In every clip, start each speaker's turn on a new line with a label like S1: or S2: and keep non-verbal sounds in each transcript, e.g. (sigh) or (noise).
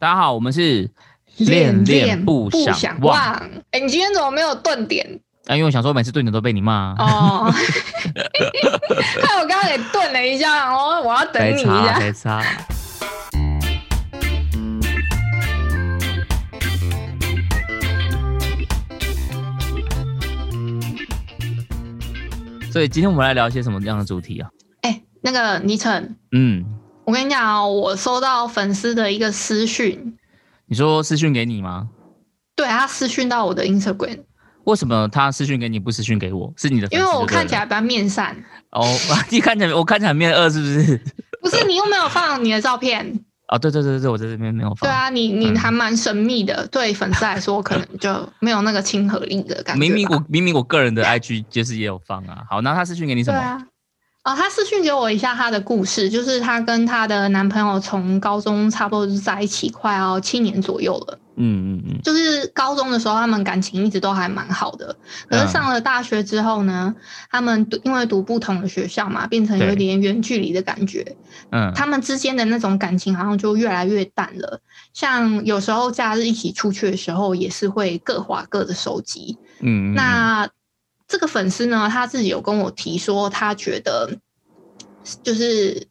S1: 大家好，我们是
S2: 恋
S1: 恋
S2: 恋
S1: 不
S2: 想
S1: 想忘。
S2: 哎、你今天怎么没有顿点？
S1: 啊，因为我想说每次顿点都被你骂，
S2: 哦，(laughs) 害我刚刚也顿了一下，哦，我要等你一下。
S1: 没差。所以今天我们来聊一些什么样的主题啊？
S2: 哎、那个倪晨，
S1: 嗯，
S2: 我跟你讲哦，我收到粉丝的一个私讯，
S1: 你说私讯给你吗？
S2: 对他私讯到我的 Instagram，
S1: 为什么他私讯给你不私讯给我？是你的
S2: 因为我看起来比较面善，
S1: 哦，(laughs) 你看起来我看起来很面恶是不是？
S2: 不是你又没有放你的照片，
S1: 哦，对对对对，我在这边没有放。
S2: 对啊，你你
S1: 嗯
S2: 还蛮神秘的，对粉丝来说可能就没有那个亲和力的感觉。
S1: 明明我明明我个人的 IG 就是也有放啊。好，那他私讯给你什么？
S2: 对啊。哦，她私讯给我一下她的故事，就是她跟她的男朋友从高中差不多就是在一起快要七年左右了。
S1: 嗯嗯嗯，
S2: 就是高中的时候，他们感情一直都还蛮好的。可
S1: 嗯
S2: 是上了大学之后呢，他们读因为读不同的学校嘛，变成有
S1: 对
S2: 点远距离的感觉。
S1: 嗯，
S2: 他们之间的那种感情好像就越来越淡了。像有时候假日一起出去的时候，也是会各划各的手机。
S1: 嗯，嗯
S2: 那这个粉丝呢，他自己有跟我提说，他觉得就是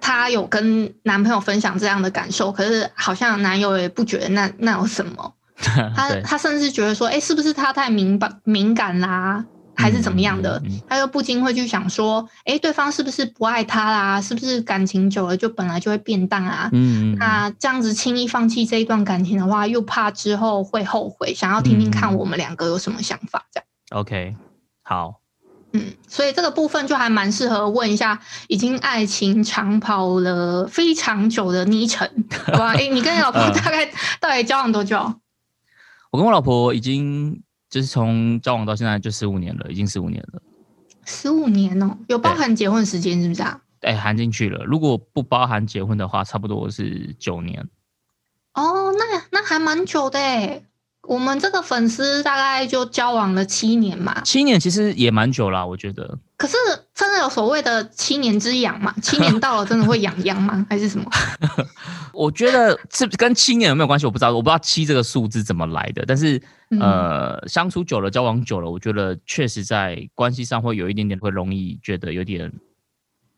S2: 他有跟男朋友分享这样的感受，可是好像男友也不觉得那那有什么。(laughs) 他
S1: 对
S2: 他甚至觉得说，哎、是不是他太敏感敏感啦，还是怎么样的？他又不禁会去想说，哎、对方是不是不爱他啦？是不是感情久了就本来就会变淡啊？
S1: 嗯嗯，
S2: 那这样子轻易放弃这一段感情的话，又怕之后会后悔，想要听听看
S1: 嗯
S2: 我们两个有什么想法，这样。
S1: OK，好，
S2: 嗯，所以这个部分就还蛮适合问一下已经爱情长跑了非常久的倪晨，好吧？哎、你跟你老婆
S1: 嗯
S2: 大概到底交往多久？(laughs)
S1: 我跟我老婆已经就是从交往到现在就十五年了，已经十五年了，
S2: 十五年哦、有包含结婚时间是不是啊？
S1: 哎，含进去了。如果不包含结婚的话，差不多是九年。
S2: 哦，那那还蛮久的哎。我们这个粉丝大概就交往了七年嘛，
S1: 七年其实也蛮久啦，我觉得。
S2: 可是真的有所谓的七年之痒嘛？(laughs) 七年到了真的会痒痒吗？还是什么？(laughs)
S1: 我觉得是跟七年有没有关系？我不知道，我不知道七这个数字怎么来的。但是，
S2: 嗯
S1: 呃，相处久了，交往久了，我觉得确实在关系上会有一点点会容易觉得有点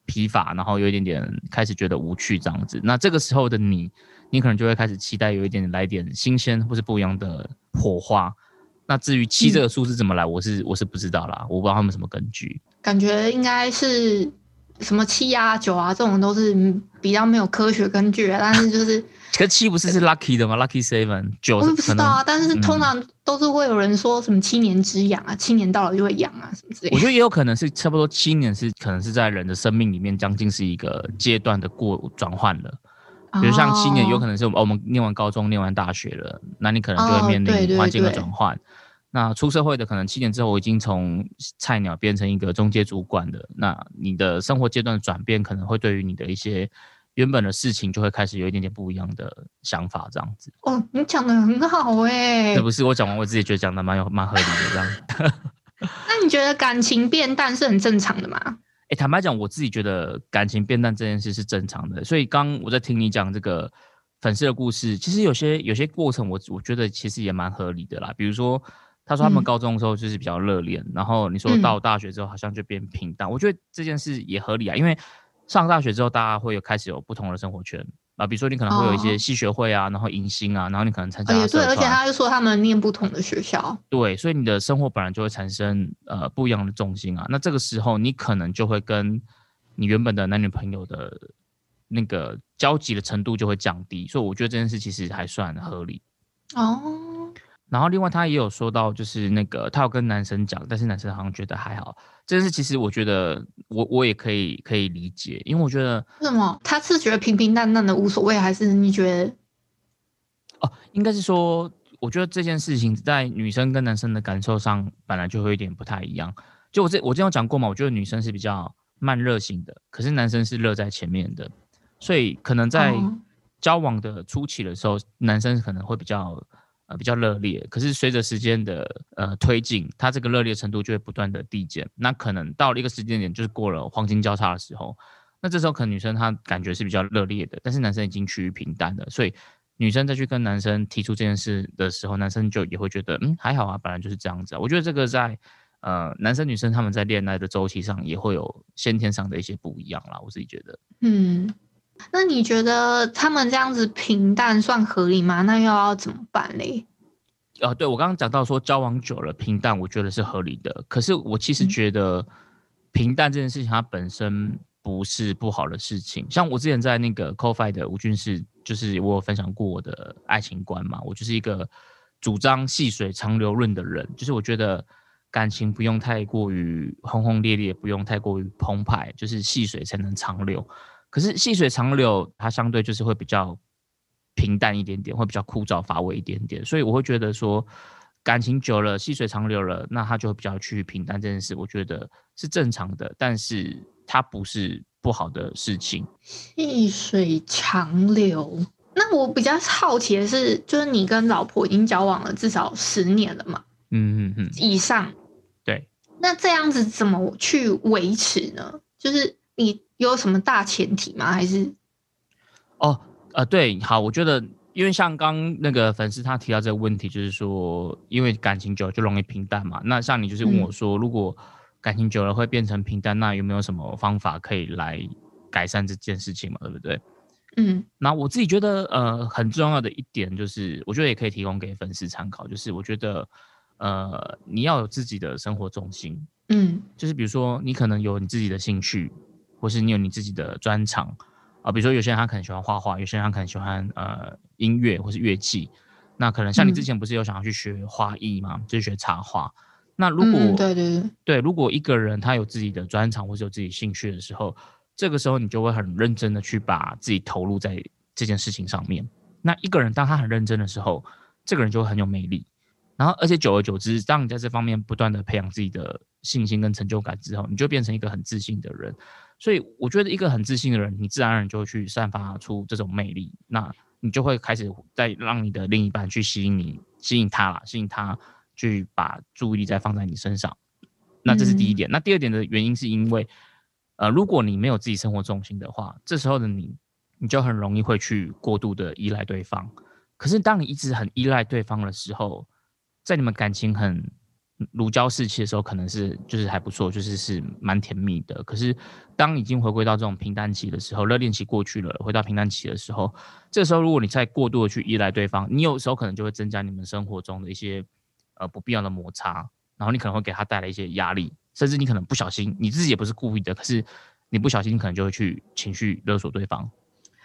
S1: 疲乏，然后有一点点开始觉得无趣这样子。那这个时候的你，你可能就会开始期待有一点来点新鲜或是不一样的火花。那至于七这个数字怎么来，我是我是不知道啦，我不知道他们什么根据。
S2: 感觉应该是什么七啊九啊这种都是嗯比较没有科学根据，但是就是 (laughs)
S1: 可是七不是是 lucky 的吗？lucky seven 九
S2: 我也不知道啊，但是通
S1: 嗯
S2: 常都是会有人说什么七年之痒啊，七年到了就会痒啊什么之类的。
S1: 我觉得也有可能是差不多七年是可能是在人的生命里面将近是一个阶段的过转换了。比如像七年，有可
S2: 能
S1: 能是我们、哦我们念完高中、念完大学了，那你可能就
S2: 哦
S1: 会面临环境的
S2: 对
S1: 转换。那出社会的可能七年之后，我已经从菜鸟变成一个中介主管的，那你的生活阶段的转变，可能会对于你的一些原本的事情，就会开始有一点点不一样的想法，这样子。
S2: 哦，你讲的很好哎、
S1: 这不是我讲完，我自己觉得讲的蛮有蛮合理的这样。(laughs)
S2: 那你觉得感情变淡是很正常的吗？
S1: 哎、坦白讲，我自己觉得感情变淡这件事是正常的。所以刚我在听你讲这个粉丝的故事，其实有些有些过程我，我觉得其实也蛮合理的啦。比如说，他说他们
S2: 嗯
S1: 高中的时候就是比较热恋，然后你说
S2: 嗯
S1: 到大学之后好像就变平淡，我觉得这件事也合理啊。因为上大学之后，大家会有开始有不同的生活圈啊，比如说你可能会有一些
S2: 哦
S1: 系学会啊，然后迎新啊，然后你可能参加
S2: 对，而且他就说他们念不同的学校，
S1: 对，所以你的生活本来就会产生呃不一样的重心啊。那这个时候，你可能就会跟你原本的男女朋友的那个交集的程度就会降低。所以我觉得这件事其实还算合理。
S2: 哦，
S1: 然后另外他也有说到，就是那个他有跟男生讲，但是男生好像觉得还好。这件事其实我觉得我我也可以可以理解，因为我觉得
S2: 为什么？他是觉得平平淡淡的无所谓，还是你觉得？
S1: 哦，应该是说，我觉得这件事情在女生跟男生的感受上本来就会有点不太一样。就我这我之前有讲过嘛，我觉得女生是比较慢热型的，可是男生是热在前面的，所以可能在
S2: 哦
S1: 交往的初期的时候，男生可能会比较呃比较热烈，可是随着时间的呃推进，它这个热烈程度就会不断的递减。那可能到了一个时间点，就是过了黄金交叉的时候，那这时候可能女生她感觉是比较热烈的，但是男生已经趋于平淡了，所以女生再去跟男生提出这件事的时候，男生就也会觉得，嗯，还好啊，本来就是这样子啊。我觉得这个在呃男生女生他们在恋爱的周期上也会有先天上的一些不一样啦。我自己觉得，
S2: 嗯，那你觉得他们这样子平淡算合理吗？那又要怎么办嘞？
S1: 呃，对我刚刚讲到说交往久了平淡，我觉得是合理的。可是我其实觉得平淡这件事情它本身不是不好的事情。像我之前在那个 CoFi 的吴俊士，就是我有分享过我的爱情观嘛，我就是一个主张细水长流论的人，就是我觉得感情不用太过于轰轰烈烈，不用太过于澎湃，就是细水才能长流。可是细水长流，它相对就是会比较。平淡一点点，会比较枯燥乏味一点点，所以我会觉得说，感情久了，细水长流了，那它就会比较趋于平淡这件事，我觉得是正常的，但是它不是不好的事情。
S2: 细水长流，那我比较好奇的是，就是你跟老婆已经交往了至少十年了嘛？
S1: 嗯嗯嗯，
S2: 以上。
S1: 对。
S2: 那这样子怎么去维持呢？就是你有什么大前提吗？还是？
S1: 哦。呃，对，好，我觉得，因为像刚那个粉丝他提到这个问题，就是说，因为感情久了就容易平淡嘛。那像你就是问我说，如果感情久了会变成平淡，那有没有什么方法可以来改善这件事情嘛？对不对？
S2: 嗯，
S1: 那我自己觉得，呃，很重要的一点就是，我觉得也可以提供给粉丝参考，就是我觉得，呃，你要有自己的生活重心，
S2: 嗯，
S1: 就是比如说你可能有你自己的兴趣，或是你有你自己的专长。啊，比如说有些人他可能喜欢画画，有些人他可能喜欢呃音乐或是乐器，那可能像你之前不是有想要去学画艺吗？就是学插画。那如果
S2: 对对对
S1: 对，如果一个人他有自己的专长或是有自己兴趣的时候，这个时候你就会很认真的去把自己投入在这件事情上面。那一个人当他很认真的时候，这个人就会很有魅力。然后而且久而久之，当你在这方面不断的培养自己的信心跟成就感之后，你就变成一个很自信的人。所以我觉得一个很自信的人，你自然而然就会去散发出这种魅力，那你就会开始在让你的另一半去吸引你，吸引他啦，吸引他去把注意力再放在你身上。那这是第一点。那第二点的原因是因为，呃，如果你没有自己生活重心的话，这时候的你，你就很容易会去过度的依赖对方。可是当你一直很依赖对方的时候，在你们感情很。如胶似漆的时候，可能是就是还不错，就是是蛮甜蜜的。可是当已经回归到这种平淡期的时候，热恋期过去了，回到平淡期的时候，这时候如果你再过度的去依赖对方，你有时候可能就会增加你们生活中的一些呃不必要的摩擦，然后你可能会给他带来一些压力，甚至你可能不小心，你自己也不是故意的，可是你不小心你可能就会去情绪勒索对方。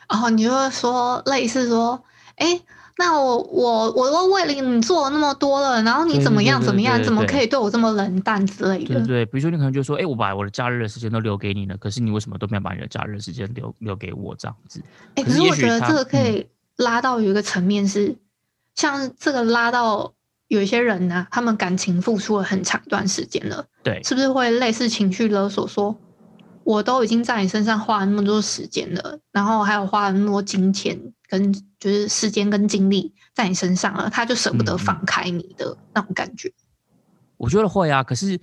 S2: 哦，你就会说类似说，哎。那我我我都为了你做了那么多了，然后你怎么样怎么样，怎么可以对我这么冷淡之类的？
S1: 对对，比如说你可能就说，哎，我把我的假日的时间都留给你了，可是你为什么都没有把你的假日时间留留给我这样子？
S2: 哎，可是我觉得这个可以拉到有一个层面是，像这个拉到有一些人呢，他们感情付出了很长一段时间了，
S1: 对，
S2: 是不是会类似情绪勒索说？我都已经在你身上花了那么多时间了，然后还有花了那么多金钱跟就是时间跟精力在你身上了，他就舍不得放开你的那种感觉。
S1: 我觉得会啊，可是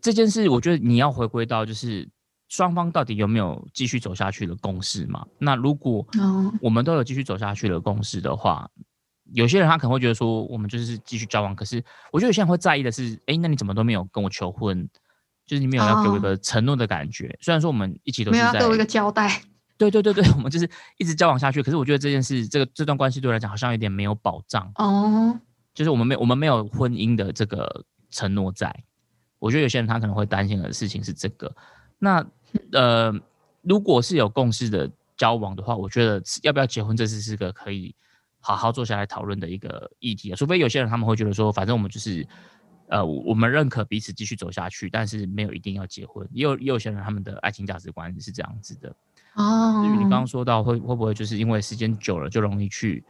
S1: 这件事，我觉得你要回归到就是双方到底有没有继续走下去的共识嘛？那如果我们都有继续走下去的共识的话，有些人他可能会觉得说我们就是继续交往，可是我觉得有些人会在意的是，哎，那你怎么都没有跟我求婚？就是你没有要给我一个承诺的感觉，虽然说我们一起都是在
S2: 给我一个交代。
S1: 对对对对，我们就是一直交往下去。可是我觉得这件事，这个这段关系对我来讲好像有点没有保障
S2: 哦。
S1: 就是我们没我们没有婚姻的这个承诺在。我觉得有些人他可能会担心的事情是这个。那呃，如果是有共识的交往的话，我觉得要不要结婚，这次是个可以好好坐下来讨论的一个议题啊。除非有些人他们会觉得说，反正我们就是。呃，我们认可彼此继续走下去，但是没有一定要结婚。也有也有些人他们的爱情价值观是这样子的
S2: 哦。
S1: 至于你刚刚说到会会不会就是因为时间久了就容易去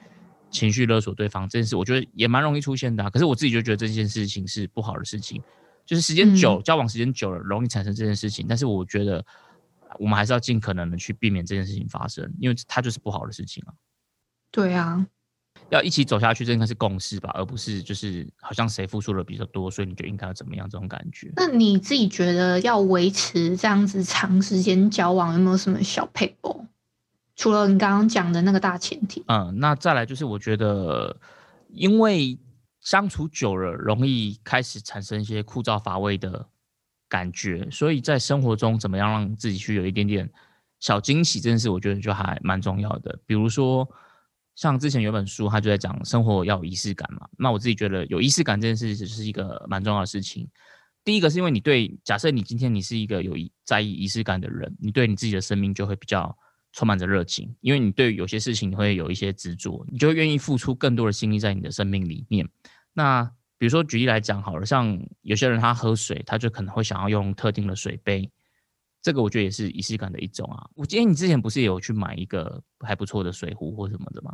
S1: 情绪勒索对方这件事，我觉得也蛮容易出现的。可是我自己就觉得这件事情是不好的事情，就是时间久交往时间久了容易产生这件事情。但是我觉得我们还是要尽可能的去避免这件事情发生，因为它就是不好的事情啊。
S2: 对啊。
S1: 要一起走下去，这应该是共识吧，而不是就是好像谁付出的比较多，所以你就应该要怎么样这种感觉。
S2: 那你自己觉得要维持这样子长时间交往，有没有什么小配合？除了你刚刚讲的那个大前提，
S1: 嗯，那再来就是我觉得，因为相处久了，容易开始产生一些枯燥乏味的感觉，所以在生活中怎么样让自己去有一点点小惊喜，这件事我觉得就还蛮重要的。比如说，像之前有本书，他就在讲生活要有仪式感嘛。那我自己觉得有仪式感这件事是一个蛮重要的事情。第一个是因为你对，假设你今天你是一个有在意仪式感的人，你对你自己的生命就会比较充满着热情，因为你对有些事情你会有一些执着，你就愿意付出更多的心力在你的生命里面。那比如说举例来讲好了，像有些人他喝水，他就可能会想要用特定的水杯，这个我觉得也是仪式感的一种啊。我记得你之前不是有去买一个还不错的水壶或什么的吗？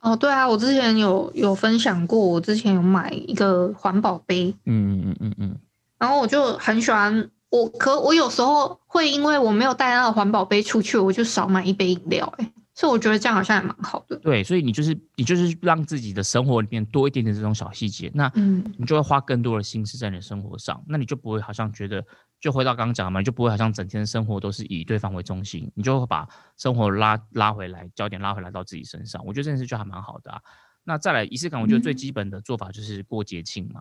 S2: 哦，对啊，我之前有有分享过，我之前有买一个环保杯，嗯嗯嗯嗯嗯。然后我就很喜欢我，可我有时候会因为我没有带那个环保杯出去，我就少买一杯饮料，哎，所以我觉得这样好像也蛮好的。
S1: 对，所以你就是你就是让自己的生活里面多一点点这种小细节，那嗯，你就会花更多的心思在你的生活上，那你就不会好像觉得，就回到刚刚讲的嘛，就不会好像整天生活都是以对方为中心，你就会把生活拉拉回来，焦点拉回来到自己身上。我觉得这件事就还蛮好的啊。那再来仪式感，我觉得最基本的做法就是过节庆嘛。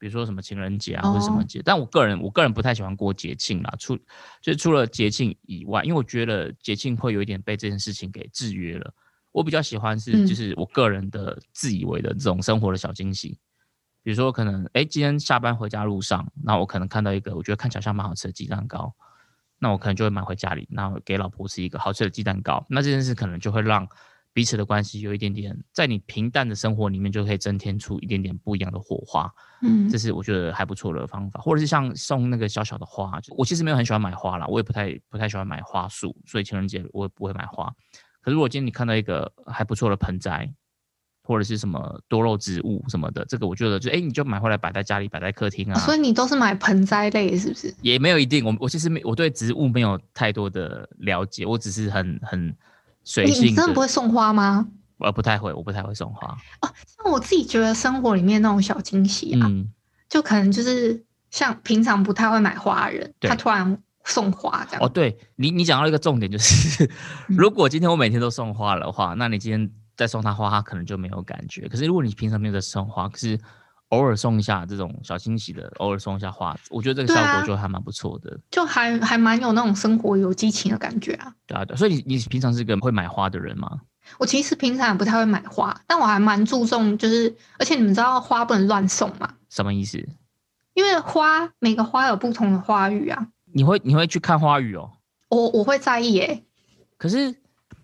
S1: 比如说什么情人节啊，或者什么节，但我个人我个人不太喜欢过节庆啦。除就是除了节庆以外，因为我觉得节庆会有一点被这件事情给制约了。我比较喜欢是就是我个人的自以为的这种生活的小惊喜。比如说可能哎今天下班回家路上，那我可能看到一个我觉得看起来像蛮好吃的鸡蛋糕，那我可能就会买回家里，然后给老婆吃一个好吃的鸡蛋糕。那这件事可能就会让。彼此的关系有一点点，在你平淡的生活里面就可以增添出一点点不一样的火花，嗯，这是我觉得还不错的方法，或者是像送那个小小的花，我其实没有很喜欢买花啦，我也不太不太喜欢买花束，所以情人节我也不会买花。可是如果今天你看到一个还不错的盆栽，或者是什么多肉植物什么的，这个我觉得就哎，你就买回来摆在家里，摆在客厅啊。
S2: 所以你都是买盆栽类是不是？
S1: 也没有一定，我我其实没我对植物没有太多的了解，我只是很很。你
S2: 你真的不会送花吗？
S1: 我不太会，我不太会送花。
S2: 哦，像我自己觉得生活里面那种小惊喜啊，就可能就是像平常不太会买花的人，他突然送花这样。
S1: 哦，对你，你讲到一个重点就是，(laughs) 如果今天我每天都送花的话，那你今天再送他花，他可能就没有感觉。可是如果你平常没有在送花，可是偶尔送一下这种小惊喜的，偶尔送一下花，我觉得这个效果就还蛮不错的，
S2: 就还还蛮有那种生活有激情的感觉啊。
S1: 对啊，对，所以你你平常是个会买花的人吗？
S2: 我其实平常也不太会买花，但我还蛮注重，就是而且你们知道花不能乱送吗？
S1: 什么意思？
S2: 因为花每个花有不同的花语啊。
S1: 你会你会去看花语哦？
S2: 我我会在意耶。
S1: 可是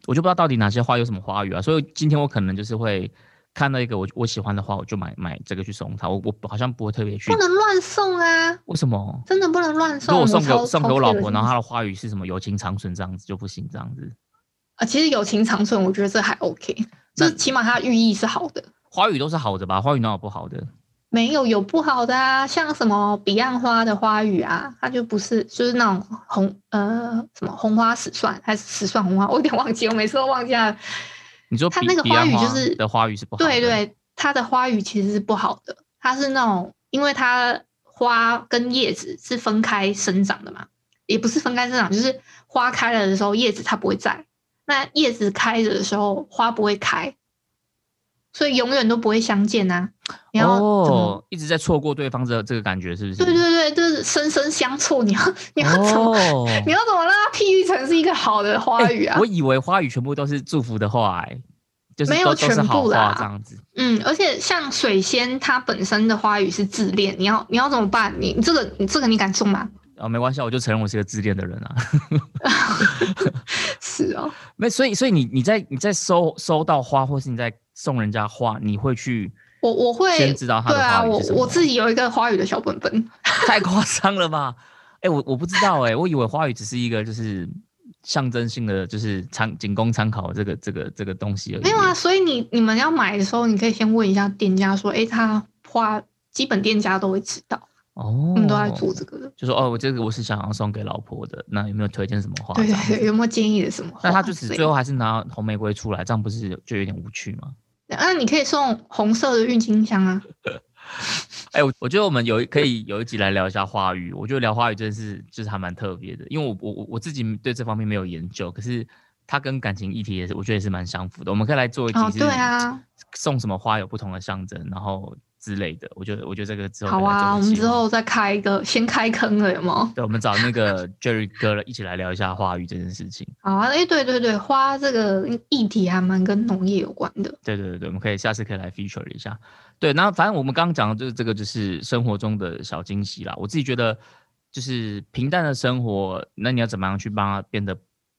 S1: 我就不知道到底哪些花有什么花语啊，所以今天我可能就是会。看到一个我我喜欢的花，我就买买这个去送他。我我好像不会特别去，
S2: 不能乱送啊！
S1: 为什么？
S2: 真的不能乱送。
S1: 如果送给送给我老婆，然后她的花语是什么友情长存这样子就不行，这样子。
S2: 啊，其实友情长存，我觉得这还 OK，这起码它寓意是好的。
S1: 花语都是好的吧？花语哪有不好的？
S2: 没有，有不好的啊，像什么彼岸花的花语啊，它就不是，就是那种红呃什么红花死算还是死算红花，我有点忘记，我每次都忘记了。
S1: 你说
S2: 它那个花语就是
S1: 的花语是不好，
S2: 对对，它的花语其实是不好的。它是那种，因为它花跟叶子是分开生长的嘛，也不是分开生长，就是花开了的时候叶子它不会在，那叶子开着的时候花不会开，所以永远都不会相见呐。你要哦，
S1: 一直在错过对方的这个感觉是不是？
S2: 对对对，就是生生相错。你要你要怎么你要怎么让它譬喻成是一个好的花语啊？
S1: 我以为花语全部都是祝福的话，哎，就是
S2: 没有全部
S1: 啦，这样子。
S2: 嗯，而且像水仙，它本身的花语是自恋，你要你要怎么办？你这个你这个你敢送吗？
S1: 啊，没关系，我就承认我是个自恋的人啊。(laughs)
S2: 是哦，(laughs)
S1: 没，所以所以你你在你在收收到花，或是你在送人家花，你会去。
S2: 我我会
S1: 先知道他的
S2: 花语是什么。我自己有一个花语的小本本。(laughs)
S1: 太夸张了吧？哎，我我不知道哎，我以为花语只是一个就是象征性的，就是参仅供参考这个这个这个东西而已。
S2: 没有啊，所以你你们要买的时候，你可以先问一下店家说，哎，他花基本店家都会知道哦，他们都在做这个的。
S1: 就说哦，我这个我是想要送给老婆的，那有没有推荐什么花？
S2: 对对对，有没有建议的什么？
S1: 那他就是最后还是拿红玫瑰出来，这样不是就有点无趣吗？
S2: 那你可以送红色的郁金香啊！(laughs)
S1: 哎，我我觉得我们有可以有一集来聊一下花语。我觉得聊花语真的是就是还蛮特别的，因为我我我我自己对这方面没有研究，可是它跟感情议题也是，我觉得也是蛮相符的。我们可以来做一集，
S2: 哦，对啊，
S1: 送什么花有不同的象征，然后之类的。我觉得，我觉得这个之后
S2: 好啊，我们之
S1: 后
S2: 后再开一个，先开坑了，有没有？(laughs)
S1: 对，我们找那个 Jerry 哥了，一起来聊一下花语这件事情。
S2: 好啊，哎，对对对，花这个议题还蛮跟农业有关的。
S1: 对对对对，我们可以下次可以来 feature 一下。对，那反正我们刚刚讲的就是这个，就是生活中的小惊喜啦。我自己觉得，就是平淡的生活，那你要怎么样去帮它变得？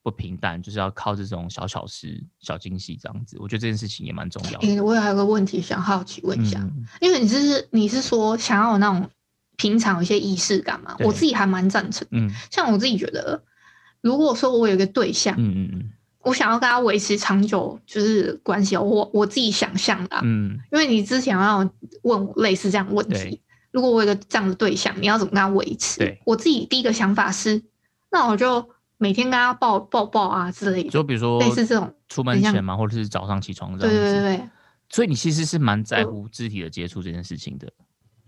S1: 不平淡，就是要靠这种小巧事、小惊喜这样子。我觉得这件事情也蛮重要。
S2: 诶，我有个问题想好奇问一下，因为你是你是说想要有那种平常有一些仪式感嘛？我自己还蛮赞成。嗯，像我自己觉得，如果说我有一个对象，嗯嗯嗯，我想要跟他维持长久就是关系，我我自己想象的，嗯，因为你之前要问我类似这样问题，如果我有个这样的对象，你要怎么跟他维持？我自己第一个想法是，那我就。每天跟他抱抱抱啊之类的，
S1: 就比如说
S2: 类似这种
S1: 出门前嘛，或者是早上起床这样子。
S2: 对对对对。
S1: 所以你其实是蛮在乎肢体的接触这件事情的。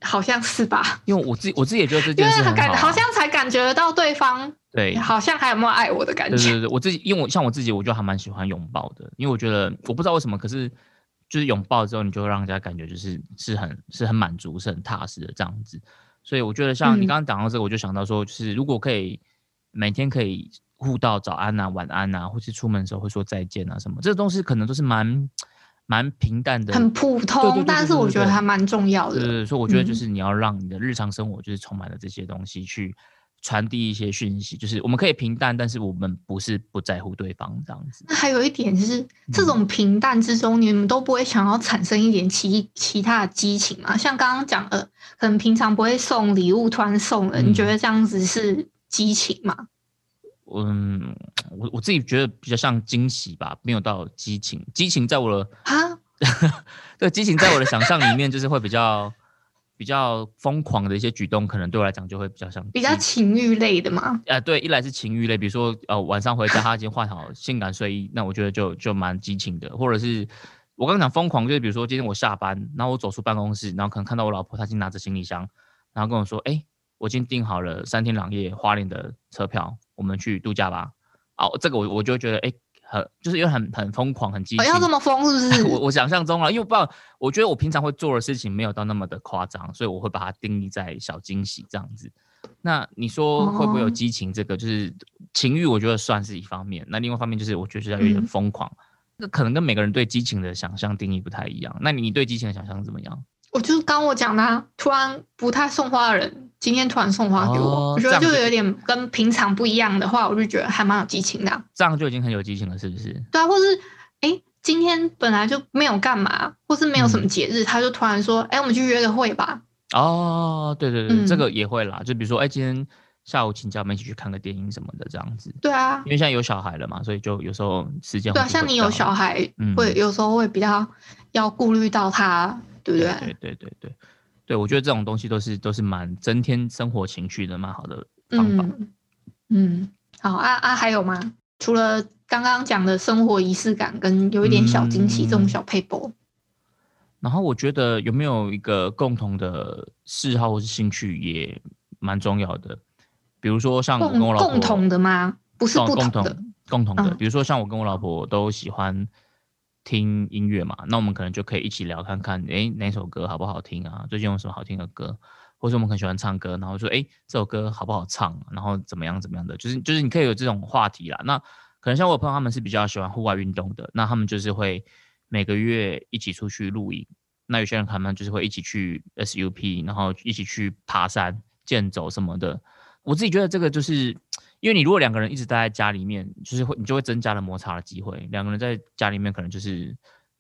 S2: 好像是吧？
S1: 因为我自己我自己也觉得这件事很
S2: 好。好像才感觉得到对方
S1: 对，
S2: 好像还有没有爱我的感觉。
S1: 对对对，我自己因为我像我自己，我就还蛮喜欢拥抱的，因为我觉得我不知道为什么，可是就是拥抱之后，你就会让人家感觉就是是很是很满足，是很踏实的这样子。所以我觉得像你刚刚讲到这个，我就想到说，就是如果可以每天可以。互道早安呐，晚安呐，或是出门的时候会说再见啊，什么这个东西可能都是蛮蛮平淡的，
S2: 很普通，但是我觉得还蛮重要的。
S1: 对，所以我觉得就是你要让你的日常生活就是充满了这些东西，去传递一些讯息，就是我们可以平淡，但是我们不是不在乎对方这样子。
S2: 那还有一点就是，这种平淡之中，你们都不会想要产生一点其其他的激情嘛？像刚刚讲的，可能平常不会送礼物，突然送了，你觉得这样子是激情吗？
S1: 嗯，我我自己觉得比较像惊喜吧，没有到激情。激情在我的啊，(laughs) 对，激情在我的想象里面就是会比较比较疯狂的一些举动，可能对我来讲就会比较像
S2: 比较情欲类的嘛。
S1: 啊，对，一来是情欲类，比如说呃晚上回家他已经换好性感睡衣，那我觉得就就蛮激情的。或者是我刚刚讲疯狂，就是比如说今天我下班，然后我走出办公室，然后可能看到我老婆她已经拿着行李箱，然后跟我说，哎。我已经订好了三天两夜花莲的车票，我们去度假吧。哦，这个我我就觉得，哎，很就是因为很很疯狂，很激情，
S2: 要这么疯是不 (laughs) 是？
S1: 我我想象中啊，因为不知道，我觉得我平常会做的事情没有到那么的夸张，所以我会把它定义在小惊喜这样子。那你说会不会有激情？这个就是情欲，我觉得算是一方面。那另外一方面就是，我觉得要有点疯狂。那可能跟每个人对激情的想象定义不太一样。那你对激情的想象怎么样？
S2: 我就是刚我讲的，突然不太送花的人，今天突然送花给我，我觉得就有点跟平常不一样的话，我就觉得还蛮有激情的。
S1: 这样就已经很有激情了，是不是？
S2: 对啊，或是哎，今天本来就没有干嘛，或是没有什么节日，他就突然说，哎，我们去约个会吧。
S1: 哦，对对对，这个也会啦。就比如说，哎，今天下午请假，我们一起去看个电影什么的，这样子。
S2: 对啊，
S1: 因为现在有小孩了嘛，所以就有时候时间
S2: 对啊，像你有小孩，会有时候会比较要顾虑到他，对不对？
S1: 对对对对。对，我觉得这种东西都是都是蛮增添生活情趣的，蛮好的方法。
S2: 嗯，好啊啊，还有吗？除了刚刚讲的生活仪式感跟有一点小惊喜这种小配博，
S1: 然后我觉得有没有一个共同的嗜好或是兴趣也蛮重要的。比如说像我跟我老婆
S2: 共同的吗？不是不
S1: 同的，共同的。比如说像我跟我老婆都喜欢。听音乐嘛，那我们可能就可以一起聊，看看哎哪首歌好不好听啊？最近有什么好听的歌？或者我们很喜欢唱歌，然后说哎这首歌好不好唱？然后怎么样怎么样的？就是就是你可以有这种话题啦。那可能像我朋友他们是比较喜欢户外运动的，那他们就是会每个月一起出去露营。那有些人可能就是会一起去 SUP，然后一起去爬山、健走什么的。我自己觉得这个就是。因为你如果两个人一直待在家里面，就是会你就会增加了摩擦的机会。两个人在家里面可能就是，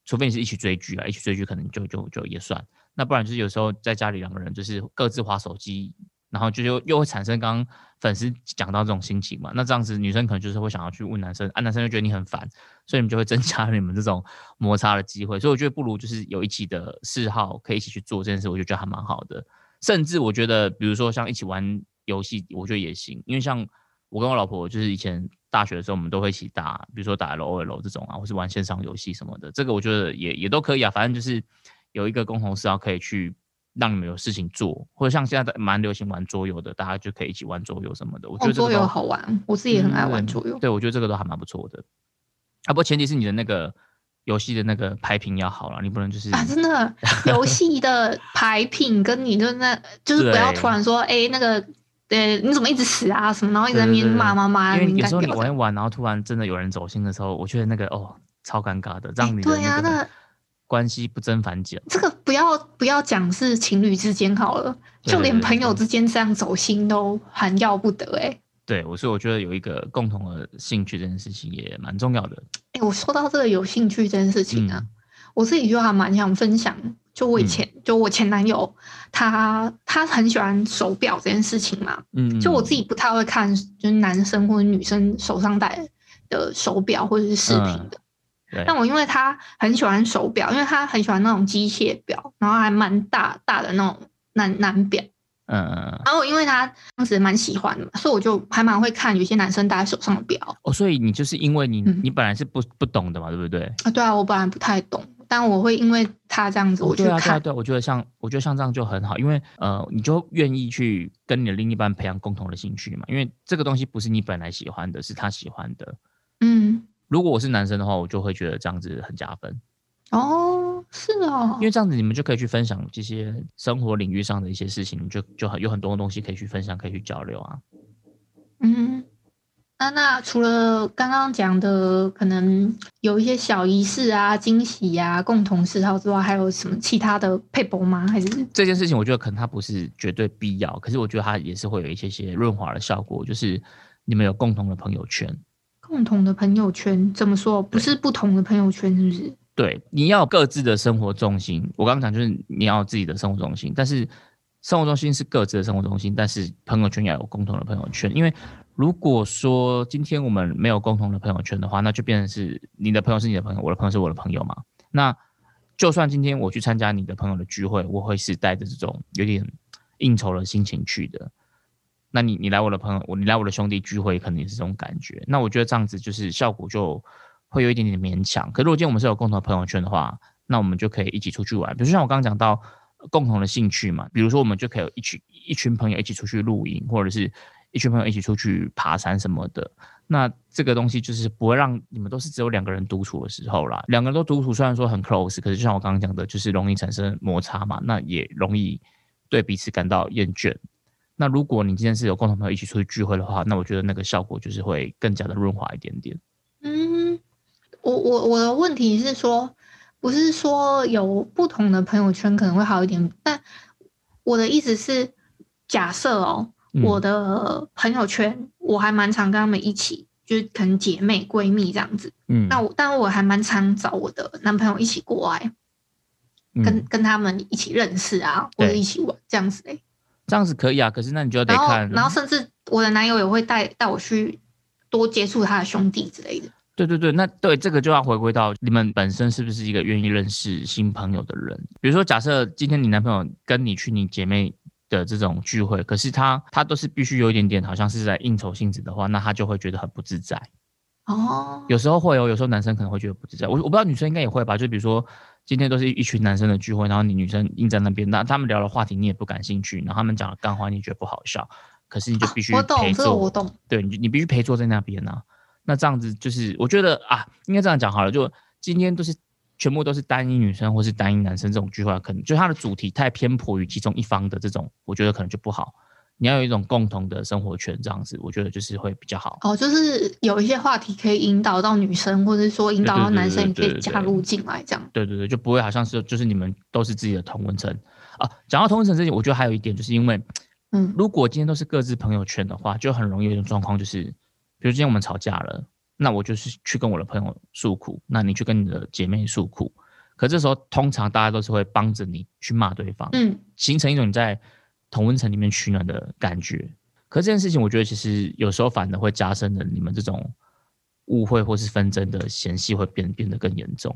S1: 除非你是一起追剧啊，一起追剧可能就就就也算。那不然就是有时候在家里两个人就是各自划手机，然后就又又会产生刚刚粉丝讲到这种心情嘛。那这样子女生可能就是会想要去问男生，啊男生就觉得你很烦，所以你们就会增加你们这种 (laughs) 摩擦的机会。所以我觉得不如就是有一起的嗜好可以一起去做这件事，我就觉得还蛮好的。甚至我觉得，比如说像一起玩游戏，我觉得也行，因为像。我跟我老婆就是以前大学的时候，我们都会一起打，比如说打 L O L 这种啊，或是玩线上游戏什么的。这个我觉得也也都可以啊，反正就是有一个共同事要可以去让你们有事情做，或者像现在蛮流行玩桌游的，大家就可以一起玩桌游什么的。我觉得
S2: 桌游好玩，我自己也很爱玩桌游。
S1: 对，我觉得这个都还蛮不错的。啊，不过，前提是你的那个游戏的那个牌品要好了，你不能就是
S2: 啊，真的游戏的牌品跟你的那，就是不要突 (laughs) 然说，哎、那个，呃，你怎么一直死啊什么，然后一直在那边
S1: 对对对
S2: 骂骂骂，
S1: 因为有时候你。玩一玩，然后突然真的有人走心的时候，我觉得那个哦超尴尬的，让你的
S2: 对啊，
S1: 那关系不增反减。
S2: 这个不要不要讲是情侣之间好了，
S1: 对对对
S2: 就连朋友之间这样走心都很要不得哎、
S1: 对，我所以我觉得有一个共同的兴趣这件事情也蛮重要的。
S2: 哎、我说到这个有兴趣这件事情啊，
S1: 嗯
S2: 我自己就还蛮想分享。就我以前，就我前男友，他他很喜欢手表这件事情嘛。
S1: 嗯，
S2: 就我自己不太会看，就是男生或者女生手上戴的手表或者是饰品的。
S1: 对
S2: 但我因为他很喜欢手表，因为他很喜欢那种机械表，然后还蛮大大的那种男男表。
S1: 嗯嗯嗯
S2: 然后因为他当时蛮喜欢的嘛，所以我就还蛮会看有些男生戴在手上的表
S1: 哦，所以你就是因为你
S2: 嗯
S1: 你本来是不不懂的嘛，对不对？
S2: 啊。对啊，我本来不太懂，但我会因为他这样子，我去
S1: 对啊，对啊，对啊，我觉得像我觉得像这样就很好，因为呃，你就愿意去跟你的另一半培养共同的兴趣嘛，因为这个东西不是你本来喜欢的，是他喜欢的。
S2: 嗯，
S1: 如果我是男生的话，我就会觉得这样子很加分，
S2: 哦，是哦
S1: 因，为这样子你们就可以去分享这些生活领域上的一些事情，你就就很有很多东西可以去分享，可以去交流啊。
S2: 嗯。那那除了刚刚讲的，可能有一些小仪式啊、惊喜啊、共同嗜好之外，还有什么其他的配博吗？还是
S1: 这件事情，我觉得可能它不是绝对必要，可是我觉得它也是会有一些些润滑的效果，就是你们有共同的朋友圈。
S2: 共同的朋友圈？怎么说？不是不同的朋友圈，是不是？
S1: 对，你要有各自的生活重心。我刚刚讲就是你要有自己的生活重心，但是生活中心是各自的生活中心，但是朋友圈要有共同的朋友圈。因为如果说今天我们没有共同的朋友圈的话，那就变成是你的朋友是你的朋友，我的朋友是我的朋友嘛。那就算今天我去参加你的朋友的聚会，我会是带着这种有点应酬的心情去的。那你你来我的朋友，我你来我的兄弟聚会，肯定是这种感觉。那我觉得这样子就是效果就会有一点点勉强。可如果今天我们是有共同的朋友圈的话，那我们就可以一起出去玩。比如说像我刚刚讲到共同的兴趣嘛，比如说我们就可以有一群一群朋友一起出去露营，或者是一群朋友一起出去爬山什么的。那这个东西就是不会让你们都是只有两个人独处的时候啦。两个人都独处，虽然说很 close，可是就像我刚刚讲的，就是容易产生摩擦嘛，那也容易对彼此感到厌倦。那如果你今天是有共同朋友一起出去聚会的话，那我觉得那个效果就是会更加的润滑一点点。
S2: 嗯，我我我的问题是说，不是说有不同的朋友圈可能会好一点，但我的意思是，假设哦，我的朋友圈我还蛮常跟他们一起，就是可能姐妹闺蜜这样子。
S1: 嗯，
S2: 那我但我还蛮常找我的男朋友一起过来，跟
S1: 嗯
S2: 跟他们一起认识啊，或者一起玩这样子嘞。
S1: 这样子可以啊，可是那你就得
S2: 然后
S1: 看，
S2: 然后甚至我的男友也会带带我去多接触他的兄弟之类的。
S1: 对对对，那对这个就要回归到你们本身是不是一个愿意认识新朋友的人。比如说，假设今天你男朋友跟你去你姐妹的这种聚会，可是他他都是必须有一点点好像是在应酬性质的话，那他就会觉得很不自在。
S2: 哦，
S1: 有时候会有，有时候男生可能会觉得不自在。我我不知道女生应该也会吧，就比如说今天都是一群男生的聚会，然后你女生硬在那边，那他们聊的话题你也不感兴趣，然后他们讲的干话你觉得不好笑，可是你就必须
S2: 我懂
S1: 陪
S2: 这个我
S1: 坐，
S2: 懂。
S1: 对，你你必须陪坐在那边啊。那这样子就是我觉得啊，应该这样讲好了，就今天都是全部都是单一女生或是单一男生这种聚会，可能就它的主题太偏颇于其中一方的这种，我觉得可能就不好。你要有一种共同的生活圈，这样子我觉得就是会比较好。
S2: 哦，就是有一些话题可以引导到女生，或者是说引导到男生，也可以加入进来这样。
S1: 对对对，就不会好像是就是你们都是自己的同温层啊。讲到同温层这点，我觉得还有一点，就是因为
S2: 嗯，
S1: 如果今天都是各自朋友圈的话，就很容易有一种状况，就是比如今天我们吵架了，那我就是去跟我的朋友诉苦，那你去跟你的姐妹诉苦，可这时候通常大家都是会帮着你去骂对方，
S2: 嗯，
S1: 形成一种你在同温层里面取暖的感觉。可这件事情，我觉得其实有时候反而会加深了你们这种误会或是纷争的嫌隙会变变得更严重。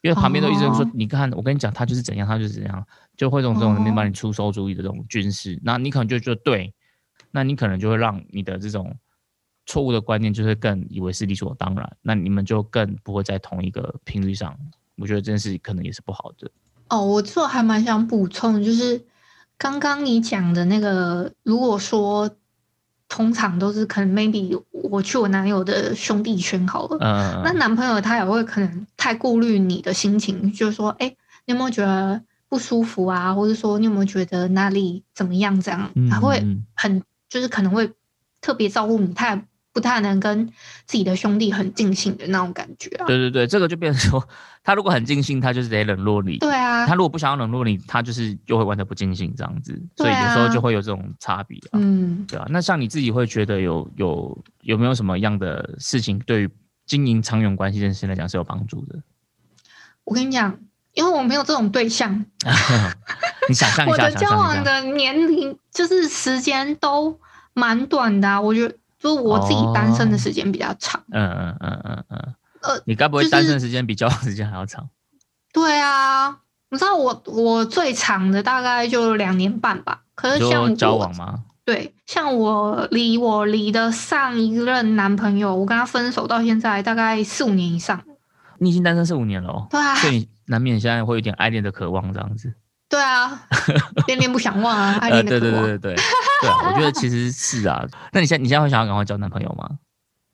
S1: 因为旁边都一直说，
S2: 哦
S1: 你看，我跟你讲，他就是怎样，他就是怎样，就会用这种里面
S2: 哦
S1: 帮你出馊主意的这种军事，那你可能就觉得对，那你可能就会让你的这种错误的观念，就是更以为是理所当然，那你们就更不会在同一个频率上。我觉得这件事可能也是不好的。
S2: 哦，我这还蛮想补充，就是刚刚你讲的那个，如果说通常都是可能 maybe 我去我男友的兄弟圈好了，
S1: 嗯，
S2: 那男朋友他也会可能太顾虑你的心情，就是说，哎，你有没有觉得不舒服啊？或者说你有没有觉得哪里怎么样？这样他会很就是可能会特别照顾你，他也不太能跟自己的兄弟很尽兴的那种感觉啊。
S1: 对对对，这个就变成说，(laughs) 他如果很尽兴，他就是得冷落你。
S2: 对啊，
S1: 他如果不想要冷落你，他就是就会完全不尽兴这样子。所以有时候就会有这种差别啊。嗯，对啊。那像你自己会觉得有有有没有什么样的事情，对于经营长远关系这件事来讲是有帮助的？
S2: 我跟你讲，因为我没有这种对象，(laughs)
S1: 你想象一下，
S2: 我的交往的年龄就是时间都蛮短的。我觉得，就我自己单身的时间比较长。
S1: 嗯嗯嗯嗯嗯。呃，你该不会单身时间比交往 (laughs) 时间还要长？
S2: 对啊，你知道我我最长的大概就两年半吧。可是像
S1: 交往吗？
S2: 对，像我离我离的上一任男朋友，我跟他分手到现在大概四五年以上。
S1: 你已经单身四五年了，哦
S2: 对啊，
S1: 所以难免现在会有点爱恋的渴望这样子。
S2: 对啊，恋恋不想忘啊，(laughs) 爱恋的渴
S1: 望。对对对对对，对啊，我觉得其实是啊。那你现你现在会想要赶快交男朋友吗？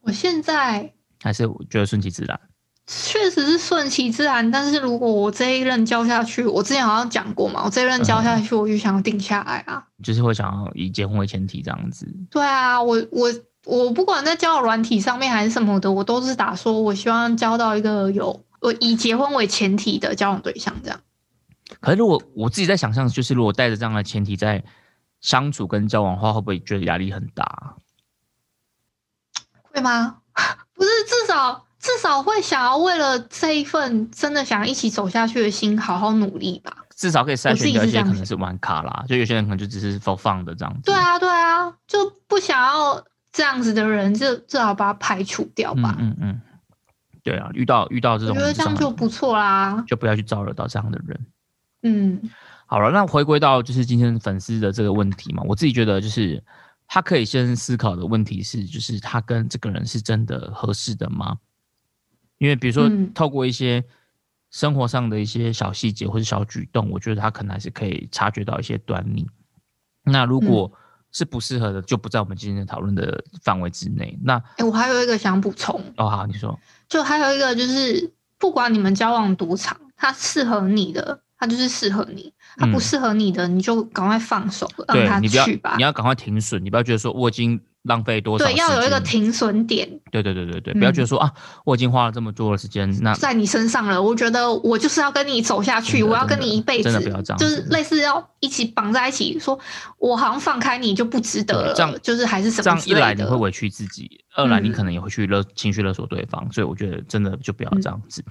S2: 我现在。
S1: 还是觉得顺其自然，
S2: 确实是顺其自然。但是如果我这一任交下去，我之前好像讲过嘛，我这一任交下去，我就想要定下来啊，
S1: 就是会想要以结婚为前提这样子。
S2: 对啊，我我我不管在交友软体上面还是什么的，我都是打说，我希望交到一个有我以结婚为前提的交往对象这样。
S1: 可是如果我自己在想象，就是如果带着这样的前提在相处跟交往的话，会不会觉得压力很大？
S2: 会吗？(laughs) 不是，至少至少会想要为了这一份真的想要一起走下去的心，好好努力吧。
S1: 至少可以筛选掉一些可能是玩卡啦，就有些人可能就只是放放的这样子。
S2: 对啊，对啊，就不想要这样子的人，就至少把他排除掉吧。
S1: 嗯嗯，对啊，遇到遇到这种，
S2: 我觉得这样就不错啦，
S1: 就不要去招惹到这样的人。
S2: 嗯，
S1: 好了，那回归到就是今天粉丝的这个问题嘛，我自己觉得就是。他可以先思考的问题是，就是他跟这个人是真的合适的吗？因为比如说，透过一些生活上的一些小细节或者小举动，我觉得他可能还是可以察觉到一些端倪。那如果是不适合的，就不在我们今天讨论的范围之内。那
S2: 哎，我还有一个想补充
S1: 哦，好，你说，
S2: 就还有一个就是，不管你们交往多长，他适合你的。他就是适合你，他不适合你的，你就赶快放手，让他去吧。
S1: 你要赶快停损，你不要觉得说我已经浪费多少。
S2: 对，要有一个停损点。
S1: 对对对对对，不要觉得说啊，我已经花了这么多的时间，那
S2: 在你身上了。我觉得我就是要跟你走下去，我要跟你一辈子，
S1: 真的不要这样，
S2: 就是类似要一起绑在一起，说我好像放开你就不值得了。这样就是还是什么？
S1: 这样一来你会委屈自己，二来你可能也会去勒情绪勒索对方，所以我觉得真的就不要这样子。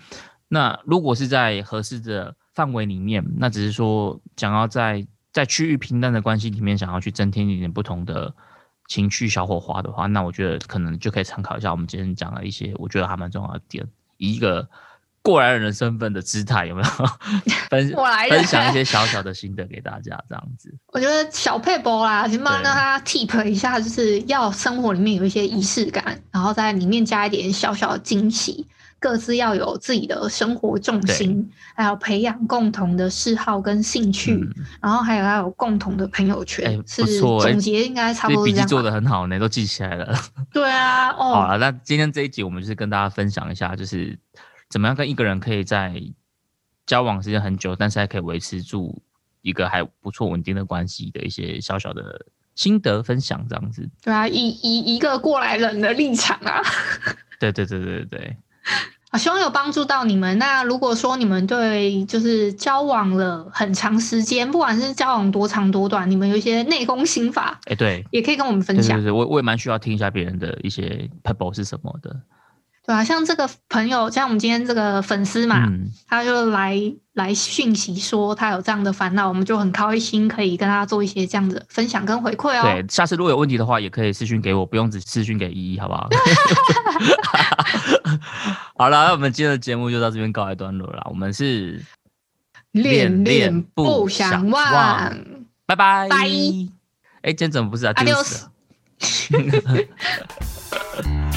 S1: 那如果是在合适的。范围里面，那只是说想要在在区域平淡的关系里面，想要去增添一点不同的情绪小火花的话，那我觉得可能就可以参考一下我们今天讲的一些，我觉得还蛮重要的点，以一个过来人的身份的姿态，有没有分分享一些小小的心得给大家？这样子，
S2: 我觉得小佩博啦，先帮让他 tip 一下，就是要生活里面有一些仪式感，然后在里面加一点小小的惊喜。各自要有自己的生活重心，还有培养共同的嗜好跟兴趣，然后还有要有共同的朋友圈。不错，总结应该差不多
S1: 笔记做的很好呢，都记起来了。(laughs)
S2: 对啊，哦，
S1: 好了，那今天这一集我们就是跟大家分享一下，就是怎么样跟一个人可以在交往时间很久，但是还可以维持住一个还不错稳定的关系的一些小小的心得分享，这样子。
S2: 对啊，以以一个过来人的立场啊。
S1: 对对对对对。
S2: 啊，希望有帮助到你们。那如果说你们对就是交往了很长时间，不管是交往多长多短，你们有一些内功心法，
S1: 哎，对，
S2: 也可以跟我们分享。
S1: 对对对，我我也蛮需要听一下别人的一些 pebble 是什么的。
S2: 对啊，像这个朋友，像我们今天这个粉丝嘛，他就来来讯息说他有这样的烦恼，我们就很开心可以跟他做一些这样的分享跟回馈哦。
S1: 对，下次如果有问题的话，也可以私讯给我，不用只私讯给依依，好不好？(laughs) 好了，那我们今天的节目就到这边告一段落了。我们是
S2: 恋恋不想忘，
S1: 拜拜
S2: 拜。
S1: 哎，今天怎么不是啊？丢死了。(laughs)